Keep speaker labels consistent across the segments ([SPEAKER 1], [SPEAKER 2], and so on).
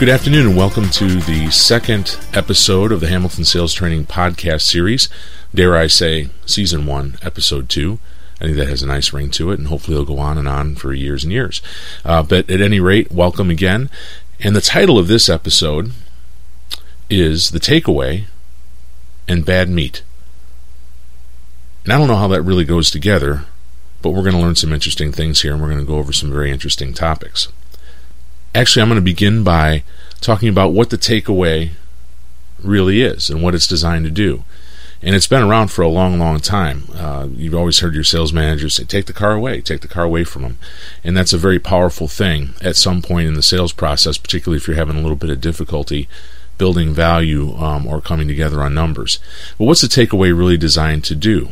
[SPEAKER 1] Good afternoon, and welcome to the second episode of the Hamilton Sales Training Podcast Series. Dare I say, Season 1, Episode 2. I think that has a nice ring to it, and hopefully it'll go on and on for years and years. Uh, but at any rate, welcome again. And the title of this episode is The Takeaway and Bad Meat. And I don't know how that really goes together, but we're going to learn some interesting things here, and we're going to go over some very interesting topics. Actually, I'm going to begin by talking about what the takeaway really is and what it's designed to do. And it's been around for a long, long time. Uh, you've always heard your sales managers say, take the car away, take the car away from them. And that's a very powerful thing at some point in the sales process, particularly if you're having a little bit of difficulty building value um, or coming together on numbers. But what's the takeaway really designed to do?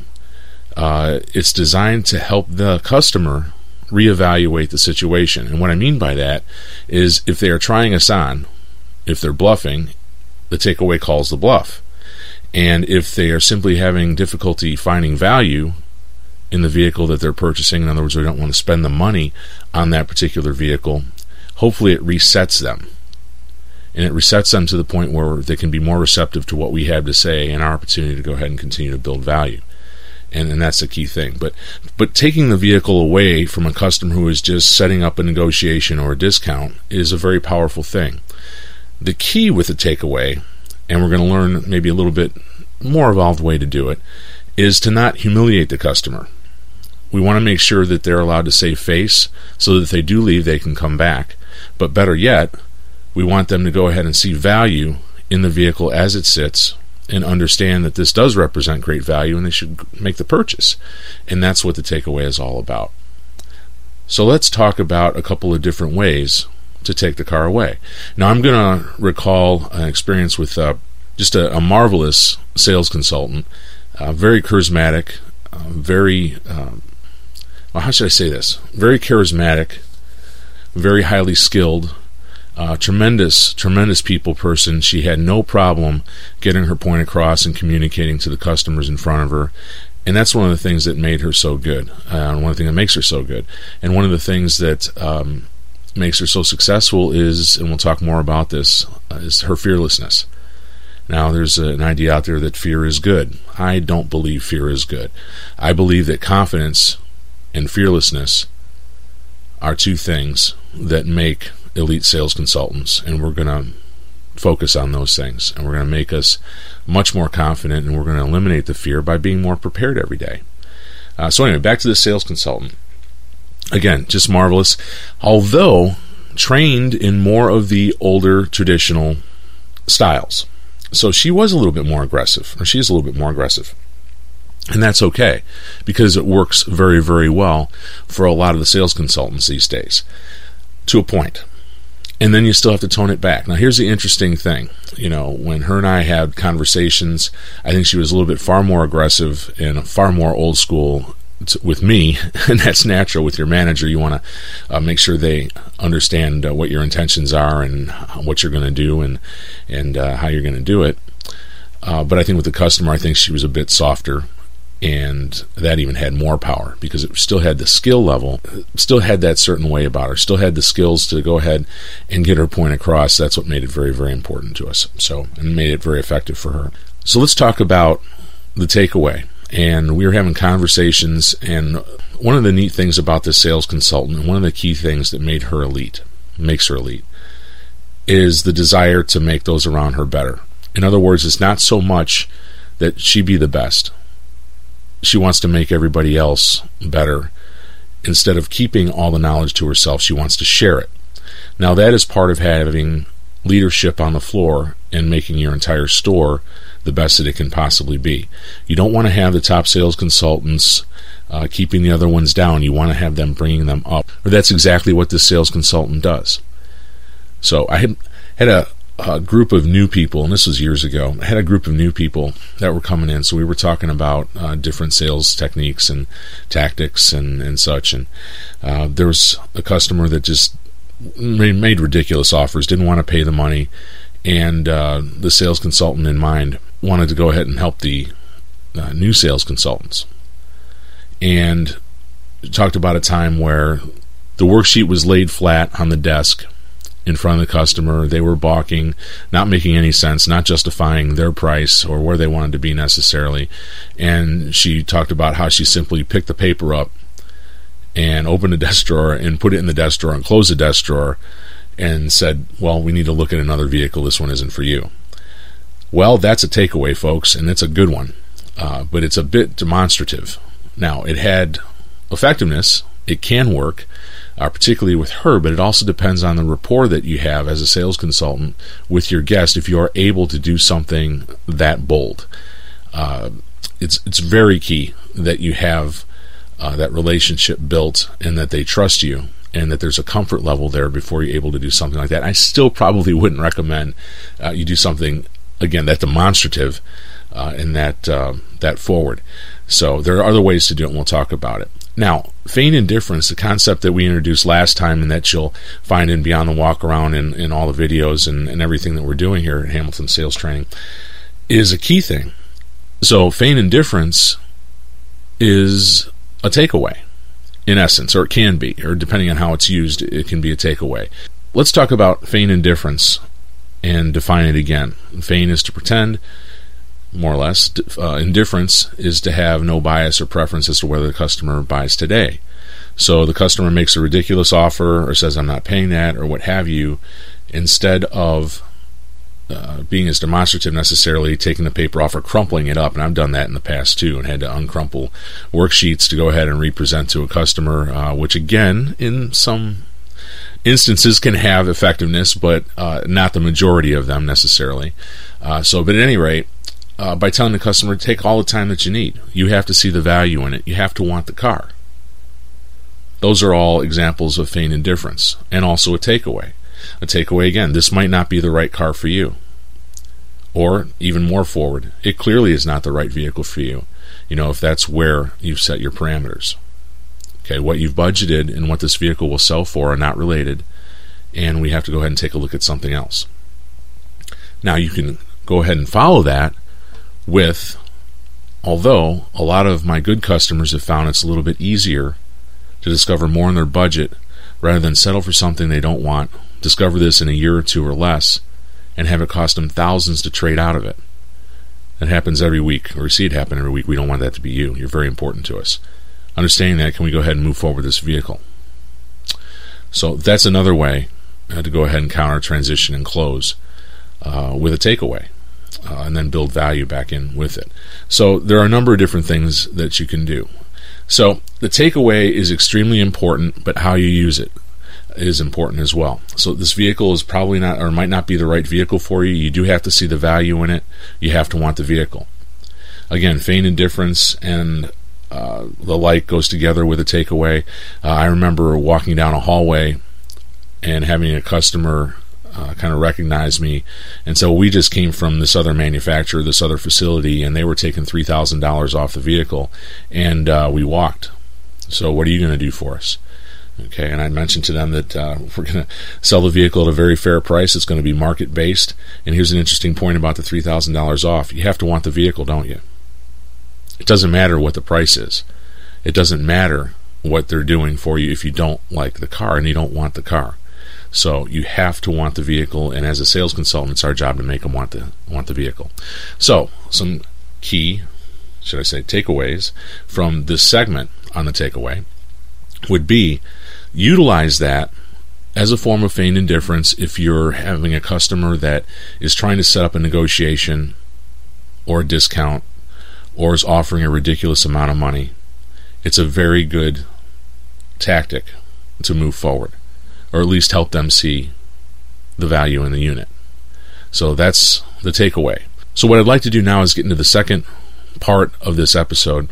[SPEAKER 1] Uh, it's designed to help the customer reevaluate the situation. And what I mean by that is if they are trying us on, if they're bluffing, the takeaway calls the bluff. And if they are simply having difficulty finding value in the vehicle that they're purchasing, in other words, they don't want to spend the money on that particular vehicle, hopefully it resets them. And it resets them to the point where they can be more receptive to what we have to say and our opportunity to go ahead and continue to build value and, and that's the key thing. But but taking the vehicle away from a customer who is just setting up a negotiation or a discount is a very powerful thing. The key with the takeaway, and we're going to learn maybe a little bit more evolved way to do it, is to not humiliate the customer. We want to make sure that they're allowed to save face so that if they do leave, they can come back. But better yet, we want them to go ahead and see value in the vehicle as it sits and understand that this does represent great value and they should make the purchase. And that's what the takeaway is all about. So let's talk about a couple of different ways to take the car away. Now, I'm going to recall an experience with uh, just a, a, marvelous sales consultant, uh, very charismatic, uh, very, um, well, how should I say this? Very charismatic, very highly skilled, uh, tremendous, tremendous people person. She had no problem getting her point across and communicating to the customers in front of her. And that's one of the things that made her so good, uh, one of the things that makes her so good. And one of the things that um, makes her so successful is, and we'll talk more about this, uh, is her fearlessness. Now, there's an idea out there that fear is good. I don't believe fear is good. I believe that confidence and fearlessness are two things that make elite sales consultants, and we're going to focus on those things, and we're going to make us much more confident, and we're going to eliminate the fear by being more prepared every day. Uh, so, anyway, back to the sales consultant. Again, just marvelous. Although trained in more of the older traditional styles. So she was a little bit more aggressive, or she is a little bit more aggressive. And that's okay because it works very, very well for a lot of the sales consultants these days to a point and then you still have to tone it back. Now, here's the interesting thing. You know, when her and I had conversations, I think she was a little bit far more aggressive and far more old school with me, and that's natural with your manager. You want to uh, make sure they understand uh, what your intentions are and what you're going to do and and uh, how you're going to do it. Uh, but I think with the customer, I think she was a bit softer and that even had more power because it still had the skill level, still had that certain way about her, still had the skills to go ahead and get her point across. That's what made it very, very important to us. So, and made it very effective for her. So, let's talk about the takeaway. And we were having conversations, and one of the neat things about this sales consultant, and one of the key things that made her elite, makes her elite, is the desire to make those around her better. In other words, it's not so much that she be the best she wants to make everybody else better. Instead of keeping all the knowledge to herself, she wants to share it. Now, that is part of having leadership on the floor and making your entire store the best that it can possibly be. You don't want to have the top sales consultants uh, keeping the other ones down. You want to have them bringing them up. Or that's exactly what the sales consultant does. So I had, had a, a group of new people, and this was years ago. I had a group of new people that were coming in, so we were talking about uh, different sales techniques and tactics and, and such. And uh, there was a customer that just made ridiculous offers, didn't want to pay the money, and uh, the sales consultant in mind wanted to go ahead and help the uh, new sales consultants. And talked about a time where the worksheet was laid flat on the desk in front of the customer. They were balking, not making any sense, not justifying their price or where they wanted to be necessarily. And she talked about how she simply picked the paper up and opened a desk drawer and put it in the desk drawer and closed the desk drawer and said, Well, we need to look at another vehicle. This one isn't for you. Well, that's a takeaway, folks, and it's a good one, uh, but it's a bit demonstrative. Now, it had effectiveness, it can work, uh, particularly with her, but it also depends on the rapport that you have as a sales consultant with your guest if you are able to do something that bold. Uh, it's, it's very key that you have uh, that relationship built and that they trust you and that there's a comfort level there before you're able to do something like that. I still probably wouldn't recommend uh, you do something again that demonstrative uh, and that uh, that forward. So there are other ways to do it, and we'll talk about it. Now, feign indifference, the concept that we introduced last time, and that you'll find in Beyond the Walk Around and in all the videos and, and everything that we're doing here at Hamilton Sales Training, is a key thing. So, feign indifference is a takeaway, in essence, or it can be, or depending on how it's used, it can be a takeaway. Let's talk about feign indifference and define it again. Feign is to pretend, more or less. Uh, indifference is to have no bias or preference as to whether the customer buys today. So the customer makes a ridiculous offer or says, I'm not paying that, or what have you, instead of uh, being as demonstrative necessarily, taking the paper off or crumpling it up, and I've done that in the past too, and had to uncrumple worksheets to go ahead and represent to a customer, uh, which again, in some instances can have effectiveness, but uh, not the majority of them necessarily. Uh, so, but at any rate, uh, by telling the customer, take all the time that you need. You have to see the value in it. You have to want the car. Those are all examples of feigned indifference, and also a takeaway. A takeaway again, this might not be the right car for you. Or even more forward, it clearly is not the right vehicle for you. You know, if that's where you've set your parameters. Okay, what you've budgeted and what this vehicle will sell for are not related, and we have to go ahead and take a look at something else. Now, you can go ahead and follow that with, although a lot of my good customers have found it's a little bit easier to discover more in their budget rather than settle for something they don't want, discover this in a year or two or less, and have it cost them thousands to trade out of it. That happens every week, or we see it happen every week. We don't want that to be you. You're very important to us. Understanding that, can we go ahead and move forward with this vehicle? So that's another way uh, to go ahead and counter transition and close uh, with a takeaway uh, and then build value back in with it. So there are a number of different things that you can do. So the takeaway is extremely important, but how you use it is important as well. So this vehicle is probably not or might not be the right vehicle for you. You do have to see the value in it. You have to want the vehicle. Again, feign indifference and uh, the like goes together with a takeaway. Uh, I remember walking down a hallway and having a customer uh, kind of recognized me. And so we just came from this other manufacturer, this other facility, and they were taking $3,000 off the vehicle, and uh, we walked. So, what are you going to do for us? Okay, and I mentioned to them that uh, we're going to sell the vehicle at a very fair price. It's going to be market based. And here's an interesting point about the $3,000 off. You have to want the vehicle, don't you? It doesn't matter what the price is. It doesn't matter what they're doing for you if you don't like the car and you don't want the car. So you have to want the vehicle, and as a sales consultant, it's our job to make them want the want the vehicle. So some key, should I say, takeaways from this segment on the takeaway would be utilize that as a form of feigned indifference if you're having a customer that is trying to set up a negotiation or a discount or is offering a ridiculous amount of money. It's a very good tactic to move forward or at least help them see the value in the unit. So that's the takeaway. So, what I'd like to do now is get into the second part of this episode,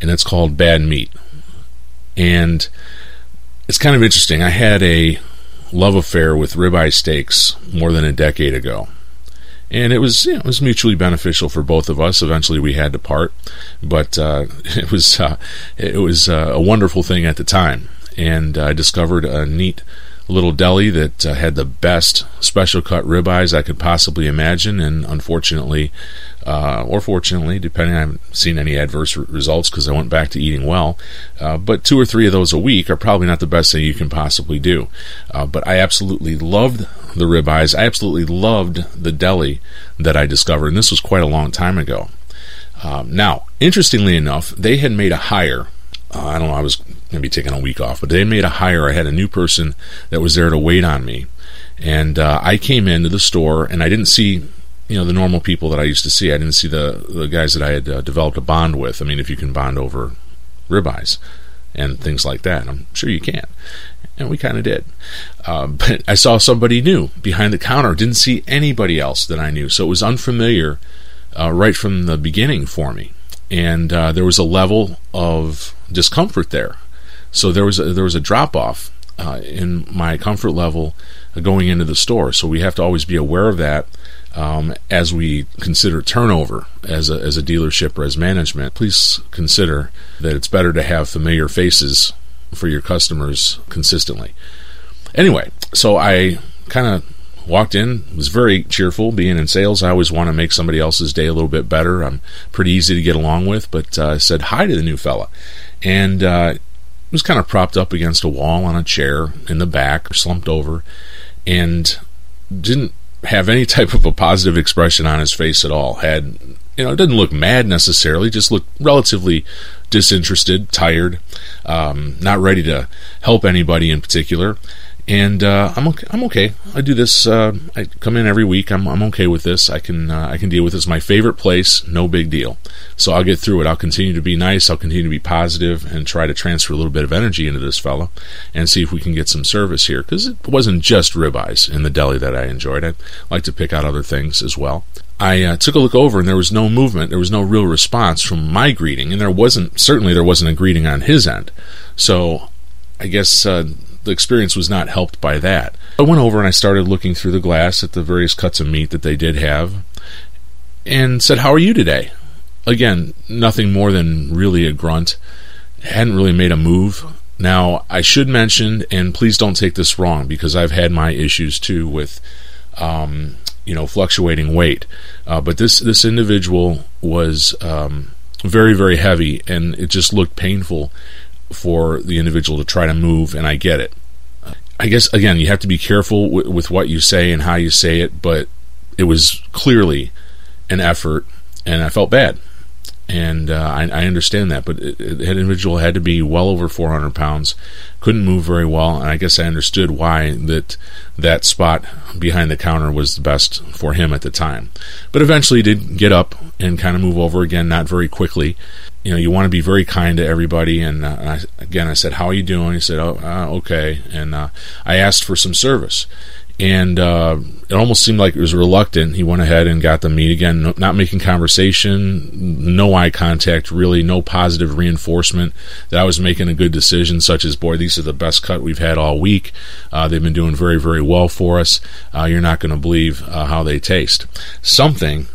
[SPEAKER 1] and it's called Bad Meat. And it's kind of interesting. I had a love affair with ribeye steaks more than a decade ago. And it was you know, it was mutually beneficial for both of us. Eventually, we had to part, but uh, it was uh, it was uh, a wonderful thing at the time. And I discovered a neat little deli that uh, had the best special cut ribeyes I could possibly imagine, and unfortunately, uh, or fortunately, depending, I haven't seen any adverse results because I went back to eating well. Uh, but two or three of those a week are probably not the best thing you can possibly do. Uh, but I absolutely loved the ribeyes. I absolutely loved the deli that I discovered, and this was quite a long time ago. Um, now, interestingly enough, they had made a hire. Uh, I don't know, I was going to be taking a week off, but they made a hire. I had a new person that was there to wait on me. And uh, I came into the store and I didn't see, you know, the normal people that I used to see. I didn't see the, the guys that I had uh, developed a bond with. I mean, if you can bond over ribeyes and things like that, I'm sure you can. And we kind of did. Uh, but I saw somebody new behind the counter, didn't see anybody else that I knew. So it was unfamiliar uh, right from the beginning for me, and uh, there was a level of discomfort there. So there was a, there was a drop off uh, in my comfort level going into the store. So we have to always be aware of that um, as we consider turnover as a, as a dealership or as management. Please consider that it's better to have familiar faces for your customers consistently. Anyway, so I kind of walked in, was very cheerful. Being in sales, I always want to make somebody else's day a little bit better. I'm pretty easy to get along with, but uh, said hi to the new fella, and uh, was kind of propped up against a wall on a chair in the back, slumped over, and didn't have any type of a positive expression on his face at all. Had you know, didn't look mad necessarily, just looked relatively disinterested, tired, um, not ready to help anybody in particular and uh, I'm okay. I'm okay. I do this. Uh, I come in every week. I'm I'm okay with this. I can uh, I can deal with this. My favorite place. No big deal. So I'll get through it. I'll continue to be nice. I'll continue to be positive and try to transfer a little bit of energy into this fella and see if we can get some service here. Because it wasn't just ribeyes in the deli that I enjoyed. I like to pick out other things as well. I uh, took a look over and there was no movement. There was no real response from my greeting, and there wasn't certainly there wasn't a greeting on his end. So I guess uh, the experience was not helped by that. I went over and I started looking through the glass at the various cuts of meat that they did have and said, How are you today? Again, nothing more than really a grunt. Hadn't really made a move. Now, I should mention, and please don't take this wrong, because I've had my issues too with, um, you know, fluctuating weight. Uh, but this this individual was um, very very heavy, and it just looked painful for the individual to try to move, and I get it. I guess again, you have to be careful with what you say and how you say it, but it was clearly an effort, and I felt bad, and uh, I, I, understand that. But that individual had to be well over 400 pounds, couldn't move very well, and I guess I understood why that that spot behind the counter was the best for him at the time. But eventually, did get up and kind of move over again, not very quickly you know, you want to be very kind to everybody. And, uh, and I, again, I said, "How are you doing?" He said, "Oh, uh, okay." And uh, I asked for some service, and uh, it almost seemed like it was reluctant. He went ahead and got the meat again, no, not making conversation, no eye contact, really, no positive reinforcement that I was making a good decision. Such as, "Boy, these are the best cut we've had all week. Uh, they've been doing very, very well for us. Uh, you're not going to believe how they taste." Something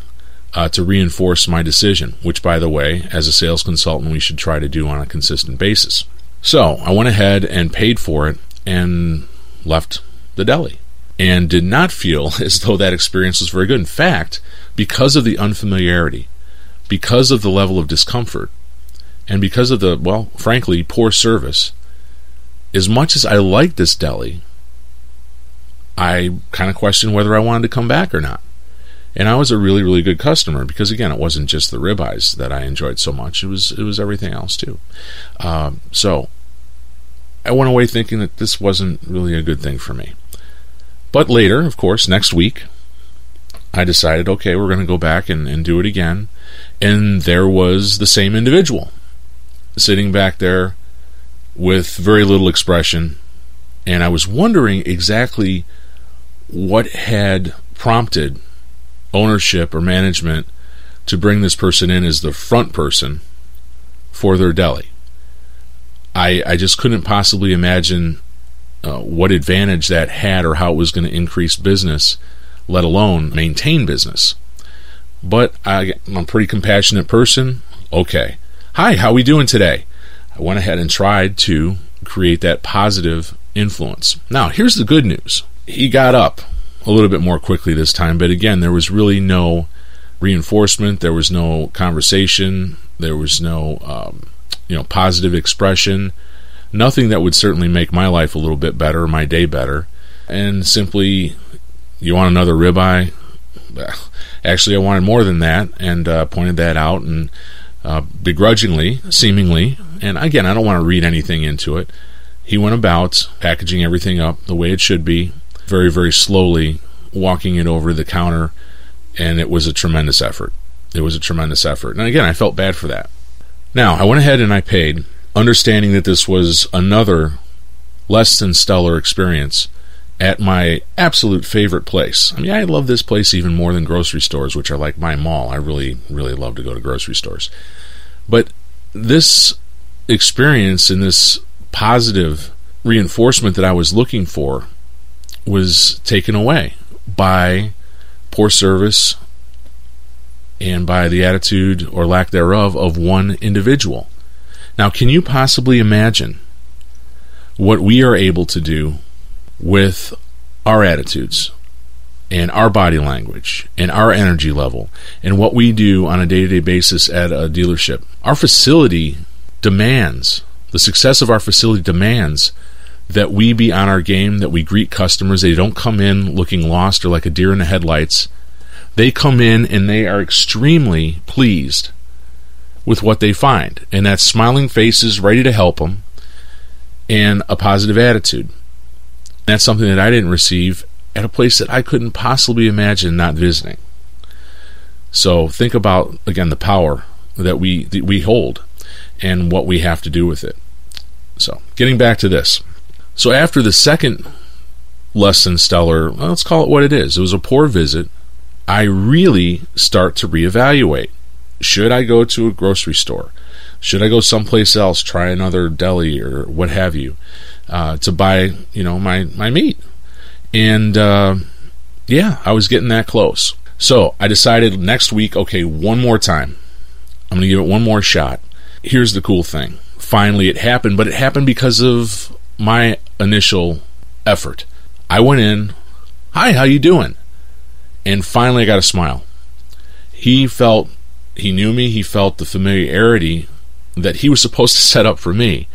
[SPEAKER 1] uh, to reinforce my decision, which, by the way, as a sales consultant, we should try to do on a consistent basis. So I went ahead and paid for it and left the deli and did not feel as though that experience was very good. In fact, because of the unfamiliarity, because of the level of discomfort, and because of the, well, frankly, poor service, as much as I liked this deli, I kind of questioned whether I wanted to come back or not. And I was a really, really good customer because again, it wasn't just the ribeyes that I enjoyed so much; it was it was everything else too. Um, so I went away thinking that this wasn't really a good thing for me. But later, of course, next week, I decided, okay, we're going to go back and, and do it again. And there was the same individual sitting back there with very little expression. And I was wondering exactly what had prompted ownership or management to bring this person in as the front person for their deli. I, I just couldn't possibly imagine uh, what advantage that had or how it was going to increase business, let alone maintain business. But I, I'm a pretty compassionate person. Okay. Hi, how we doing today? I went ahead and tried to create that positive influence. Now, here's the good news. He got up a little bit more quickly this time, but again, there was really no reinforcement, there was no conversation, there was no um, you know positive expression, nothing that would certainly make my life a little bit better, my day better, and simply, you want another ribeye? Actually, I wanted more than that, and uh, pointed that out, and uh, begrudgingly, seemingly, and again, I don't want to read anything into it. He went about packaging everything up the way it should be, very, very slowly, walking it over the counter, and it was a tremendous effort. It was a tremendous effort. And again, I felt bad for that. Now, I went ahead and I paid, understanding that this was another less than stellar experience at my absolute favorite place. I mean, I love this place even more than grocery stores, which are like my mall. I really, really love to go to grocery stores. But this experience and this positive reinforcement that I was looking for was taken away by poor service and by the attitude or lack thereof of one individual. Now, can you possibly imagine what we are able to do with our attitudes and our body language and our energy level and what we do on a day to day basis at a dealership? Our facility demands, the success of our facility demands that we be on our game, that we greet customers. They don't come in looking lost or like a deer in the headlights. They come in and they are extremely pleased with what they find. And that's smiling faces ready to help them and a positive attitude. That's something that I didn't receive at a place that I couldn't possibly imagine not visiting. So think about again the power that we that we hold and what we have to do with it. So, getting back to this. So after the second less than stellar, well, let's call it what it is. It was a poor visit. I really start to reevaluate. Should I go to a grocery store? Should I go someplace else, try another deli or what have you, uh, to buy, you know, my, my meat? And uh, yeah, I was getting that close. So I decided next week, okay, one more time. I'm going to give it one more shot. Here's the cool thing. Finally, it happened, but it happened because of my initial effort. I went in, "Hi, how you doing?" And finally I got a smile. He felt he knew me, he felt the familiarity that he was supposed to set up for me.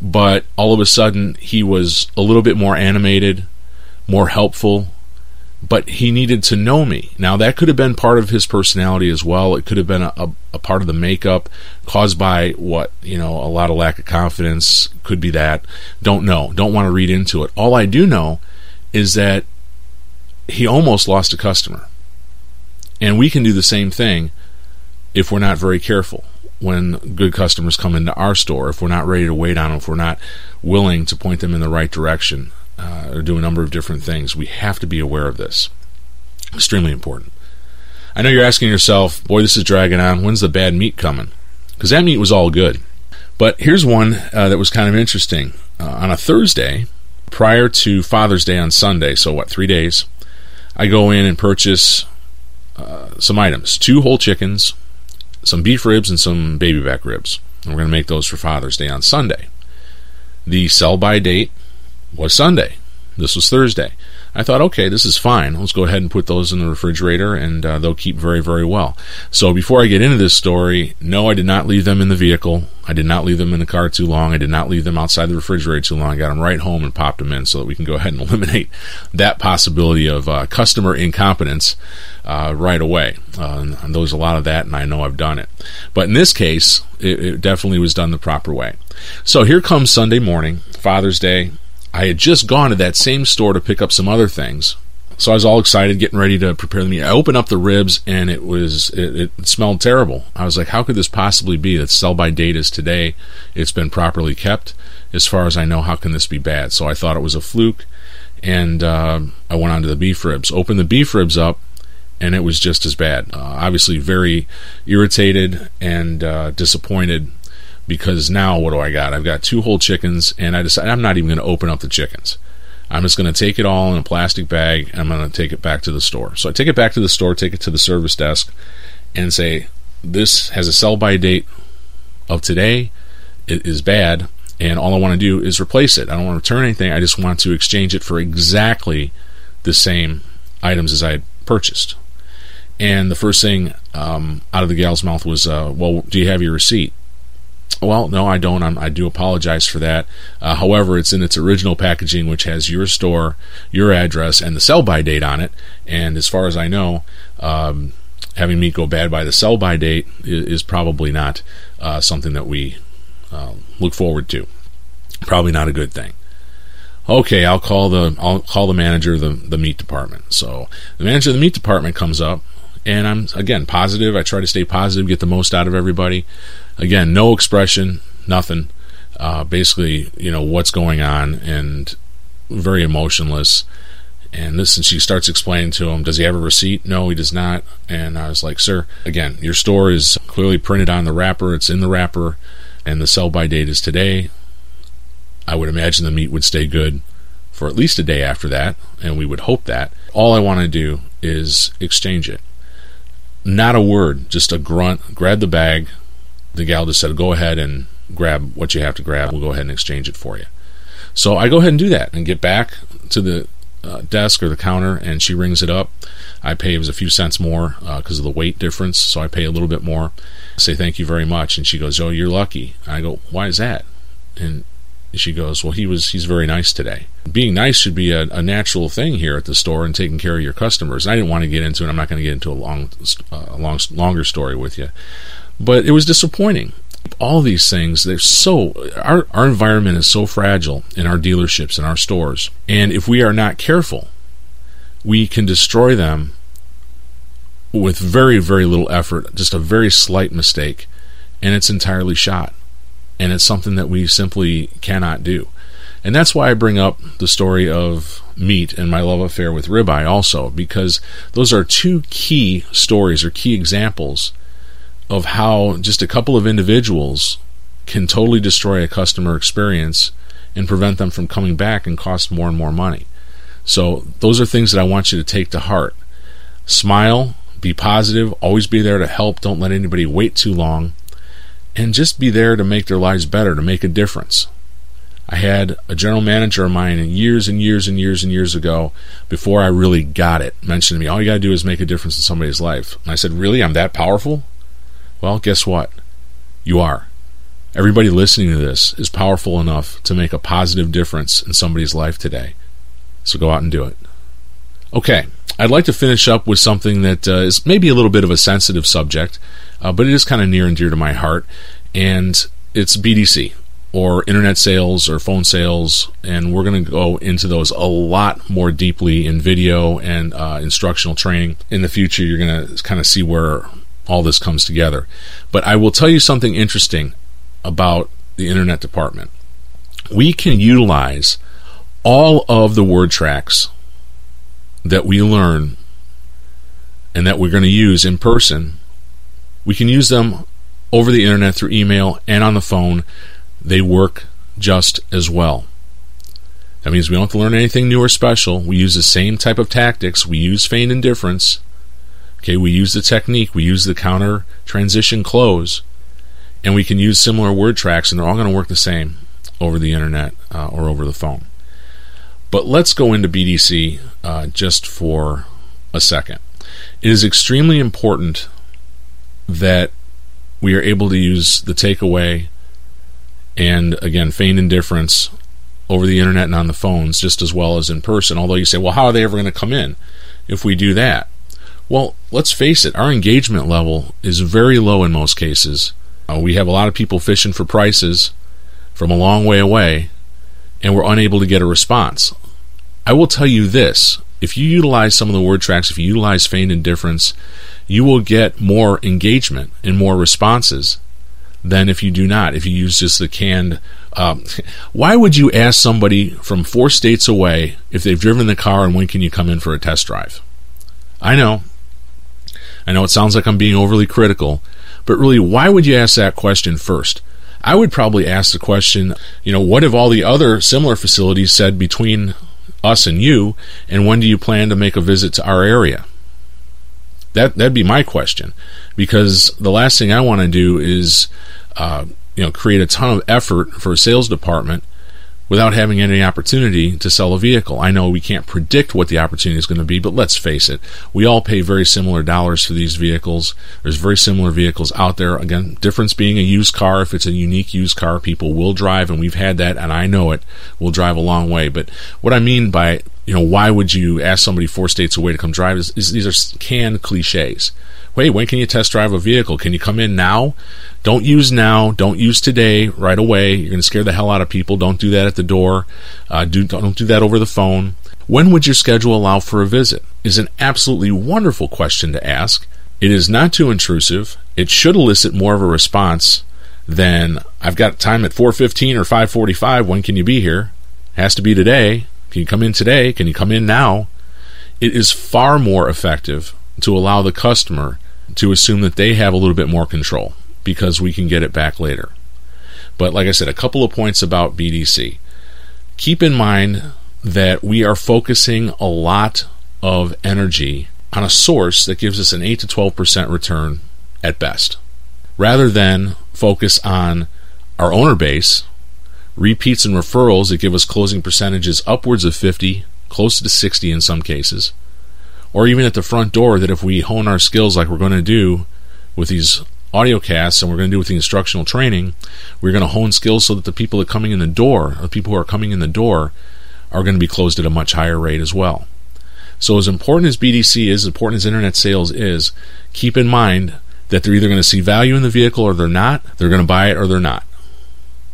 [SPEAKER 1] But all of a sudden he was a little bit more animated, more helpful, but he needed to know me. Now, that could have been part of his personality as well. It could have been a, a, a, part of the makeup caused by what, you know, a lot of lack of confidence. Could be that. Don't know. Don't want to read into it. All I do know is that he almost lost a customer. And we can do the same thing if we're not very careful when good customers come into our store, if we're not ready to wait on them, if we're not willing to point them in the right direction uh, or do a number of different things. We have to be aware of this. Extremely important. I know you're asking yourself, boy, this is dragging on. When's the bad meat coming? Because that meat was all good. But here's one uh, that was kind of interesting. Uh, on a Thursday, prior to Father's Day on Sunday, so what, three days, I go in and purchase uh, some items two whole chickens, some beef ribs, and some baby back ribs. And we're going to make those for Father's Day on Sunday. The sell by date was Sunday. This was Thursday. I thought, okay, this is fine. Let's go ahead and put those in the refrigerator, and uh, they'll keep very, very well. So, before I get into this story, no, I did not leave them in the vehicle. I did not leave them in the car too long. I did not leave them outside the refrigerator too long. I got them right home and popped them in so that we can go ahead and eliminate that possibility of uh, customer incompetence uh, right away. Uh, and, there's a lot of that, and I know I've done it. But in this case, it, it definitely was done the proper way. So, here comes Sunday morning, Father's Day. I had just gone to that same store to pick up some other things. So I was all excited, getting ready to prepare the meat. I opened up the ribs, and it was it, it smelled terrible. I was like, "How could this possibly be? That sell by date is today. It's been properly kept, as far as I know. How can this be bad?" So I thought it was a fluke, and uh, I went on to the beef ribs. Opened the beef ribs up, and it was just as bad. Uh, obviously, very irritated and uh, disappointed because now what do I got? I've got two whole chickens, and I decided I'm not even going to open up the chickens. I'm just going to take it all in a plastic bag I'm going to take it back to the store. So I take it back to the store, take it to the service desk, and say, This has a sell by date of today. It is bad. and all I want to do is replace it. I don't want to return anything. I just want to exchange it for exactly the same items as I had purchased. And the first thing um, out of the gal's mouth was, uh, "Well, do you have your receipt?" Well, no, I don't. I'm, i do apologize for that. Uh, however, it's in its original packaging, which has your store, your address, and the sell by date on it. And as far as I know, um, having meat go bad by the sell by date is, is probably not uh, something that we uh, look forward to. Probably not a good thing. Okay, I'll call the I'll call the manager of the the meat department. So the manager of the meat department comes up, and I'm again positive. I try to stay positive, get the most out of everybody. Again, no expression, nothing. Uh, basically, you know what's going on, and very emotionless. And this, and she starts explaining to him, does he have a receipt? No, he does not. And I was like, sir, again, your store is clearly printed on the wrapper. It's in the wrapper, and the sell by date is today. I would imagine the meat would stay good for at least a day after that, and we would hope that. All I want to do is exchange it. Not a word, just a grunt. Grab the bag. The gal just said, "Go ahead and grab what you have to grab. We'll go ahead and exchange it for you." So I go ahead and do that and get back to the uh, desk or the counter, and she rings it up. I pay a few cents more because uh, of the weight difference, so I pay a little bit more. I say thank you very much, and she goes, "Oh, you're lucky." I go, "Why is that?" And she goes, "Well, he was he's very nice today. Being nice should be a, a, natural thing here at the store and taking care of your customers." And I didn't want to get into it. I'm not going to get into a long, uh, long, longer story with you, but it was disappointing. All these things, they're so our our environment is so fragile in our dealerships and our stores, and if we are not careful, we can destroy them with very very little effort, just a very slight mistake, and it's entirely shot and it's something that we simply cannot do. And that's why I bring up the story of meat and my love affair with ribeye also, because those are two key stories or key examples of how just a couple of individuals can totally destroy a customer experience and prevent them from coming back and cost more and more money. So, those are things that I want you to take to heart. Smile, be positive, always be there to help, don't let anybody wait too long and just be there to make their lives better, to make a difference. I had a general manager of mine years and years and years and years ago, before I really got it, mentioned to me, all you got to do is make a difference in somebody's life. And I said, Really? I'm that powerful? Well, guess what? You are. Everybody listening to this is powerful enough to make a positive difference in somebody's life today. So go out and do it. Okay, I'd like to finish up with something that uh, is maybe a little bit of a sensitive subject, uh, but it is kind of near and dear to my heart, and it's BDC or internet sales or phone sales, and we're going to go into those a lot more deeply in video and uh, instructional training. In the future, you're going to kind of see where all this comes together. But I will tell you something interesting about the internet department. We can utilize all of the word tracks that we learn and that we're going to use in person, we can use them over the internet through email and on the phone. They work just as well. That means we don't have to learn anything new or special. We use the same type of tactics. We use feigned indifference. Okay, we use the technique. We use the counter transition close. And we can use similar word tracks, and they're all going to work the same over the internet uh, or over the phone. But let's go into BDC uh, just for a second. It is extremely important that we are able to use the takeaway and again feign indifference over the internet and on the phones just as well as in person. Although you say, well, how are they ever going to come in if we do that? Well, let's face it, our engagement level is very low in most cases. Uh, we have a lot of people fishing for prices from a long way away, and we're unable to get a response. I will tell you this if you utilize some of the word tracks, if you utilize feigned indifference, you will get more engagement and more responses than if you do not. If you use just the canned. Um, why would you ask somebody from four states away if they've driven the car and when can you come in for a test drive? I know. I know it sounds like I'm being overly critical, but really, why would you ask that question first? I would probably ask the question, you know, what have all the other similar facilities said between us and you, and when do you plan to make a visit to our area? That that'd be my question, because the last thing I want to do is uh, you know create a ton of effort for a sales department without having any opportunity to sell a vehicle. I know we can't predict what the opportunity is going to be, but let's face it, we all pay very similar dollars for these vehicles. There's very similar vehicles out there. Again, difference being a used car. If it's a unique used car, people will drive, and we've had that, and I know it will drive a long way. But what I mean by you know, why would you ask somebody four states away to come drive? Is, is, these are canned cliches. Wait, when can you test drive a vehicle? Can you come in now? Don't use now. Don't use today right away. You're going to scare the hell out of people. Don't do that at the door. Uh, do, don't do that over the phone. When would your schedule allow for a visit? Is an absolutely wonderful question to ask. It is not too intrusive. It should elicit more of a response than I've got time at 4:15 or 5:45. When can you be here? Has to be today. Can you come in today? Can you come in now? It is far more effective to allow the customer to assume that they have a little bit more control because we can get it back later. But like I said, a couple of points about BDC. Keep in mind that we are focusing a lot of energy on a source that gives us an 8 to 12% return at best, rather than focus on our owner base, repeats and referrals that give us closing percentages upwards of 50, close to 60 in some cases, or even at the front door that if we hone our skills like we're going to do with these audio casts and we're going to do with the instructional training, we're going to hone skills so that the people that are coming in the door, the people who are coming in the door, are going to be closed at a much higher rate as well. So, as important as BDC is, as important as internet sales is, keep in mind that they're either going to see value in the vehicle or they're not. They're going to buy it or they're not.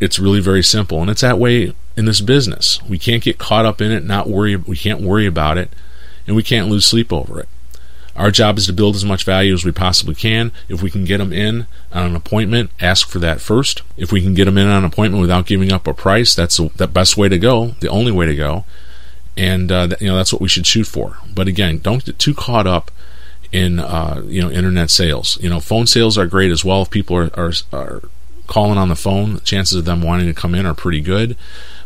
[SPEAKER 1] It's really very simple, and it's that way in this business. We can't get caught up in it, not worry. We can't worry about it and we can't lose sleep over it. Our job is to build as much value as we possibly can. If we can get them in on an appointment, ask for that first. If we can get them in on an appointment without giving up a price, that's the, best way to go, the only way to go. And uh, you know that's what we should shoot for. But again, don't get too caught up in uh, you know internet sales. You know, phone sales are great as well. If people are, are, are calling on the phone, chances of them wanting to come in are pretty good.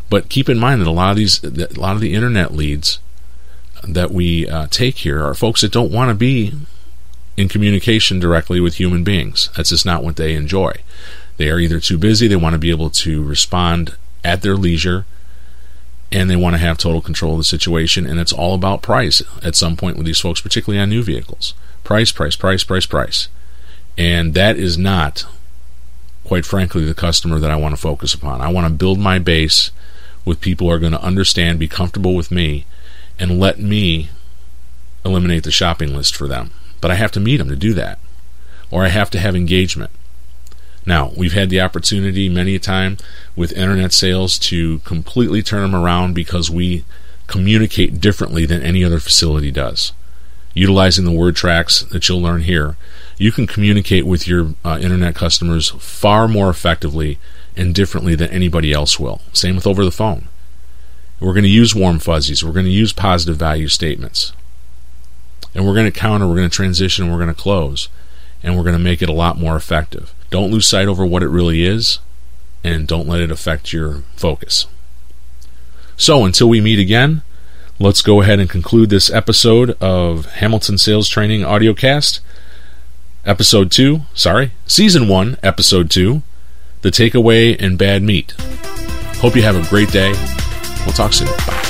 [SPEAKER 1] But keep in mind that a lot of these, a lot of the internet leads that we uh, take here are folks that don't want to be in communication directly with human beings. That's just not what they enjoy. They are either too busy, they want to be able to respond at their leisure, and they want to have total control of the situation. And it's all about price at some point with these folks, particularly on new vehicles. Price, price, price, price, price. And that is not, quite frankly, the customer that I want to focus upon. I want to build my base with people who are going to understand, be comfortable with me, and let me eliminate the shopping list for them. But I have to meet them to do that, or I have to have engagement. Now, we've had the opportunity many a time with internet sales to completely turn them around because we communicate differently than any other facility does. Utilizing the word tracks that you'll learn here, you can communicate with your uh, internet customers far more effectively and differently than anybody else will. Same with over the phone. We're going to use warm fuzzies. We're going to use positive value statements. And we're going to counter, we're going to transition, we're going to close. And we're going to make it a lot more effective. Don't lose sight over what it really is, and don't let it affect your focus. So until we meet again, let's go ahead and conclude this episode of Hamilton Sales Training Audiocast. Episode 2, sorry, Season 1, Episode 2 The Takeaway and Bad Meat. Hope you have a great day. We'll talk soon. Bye.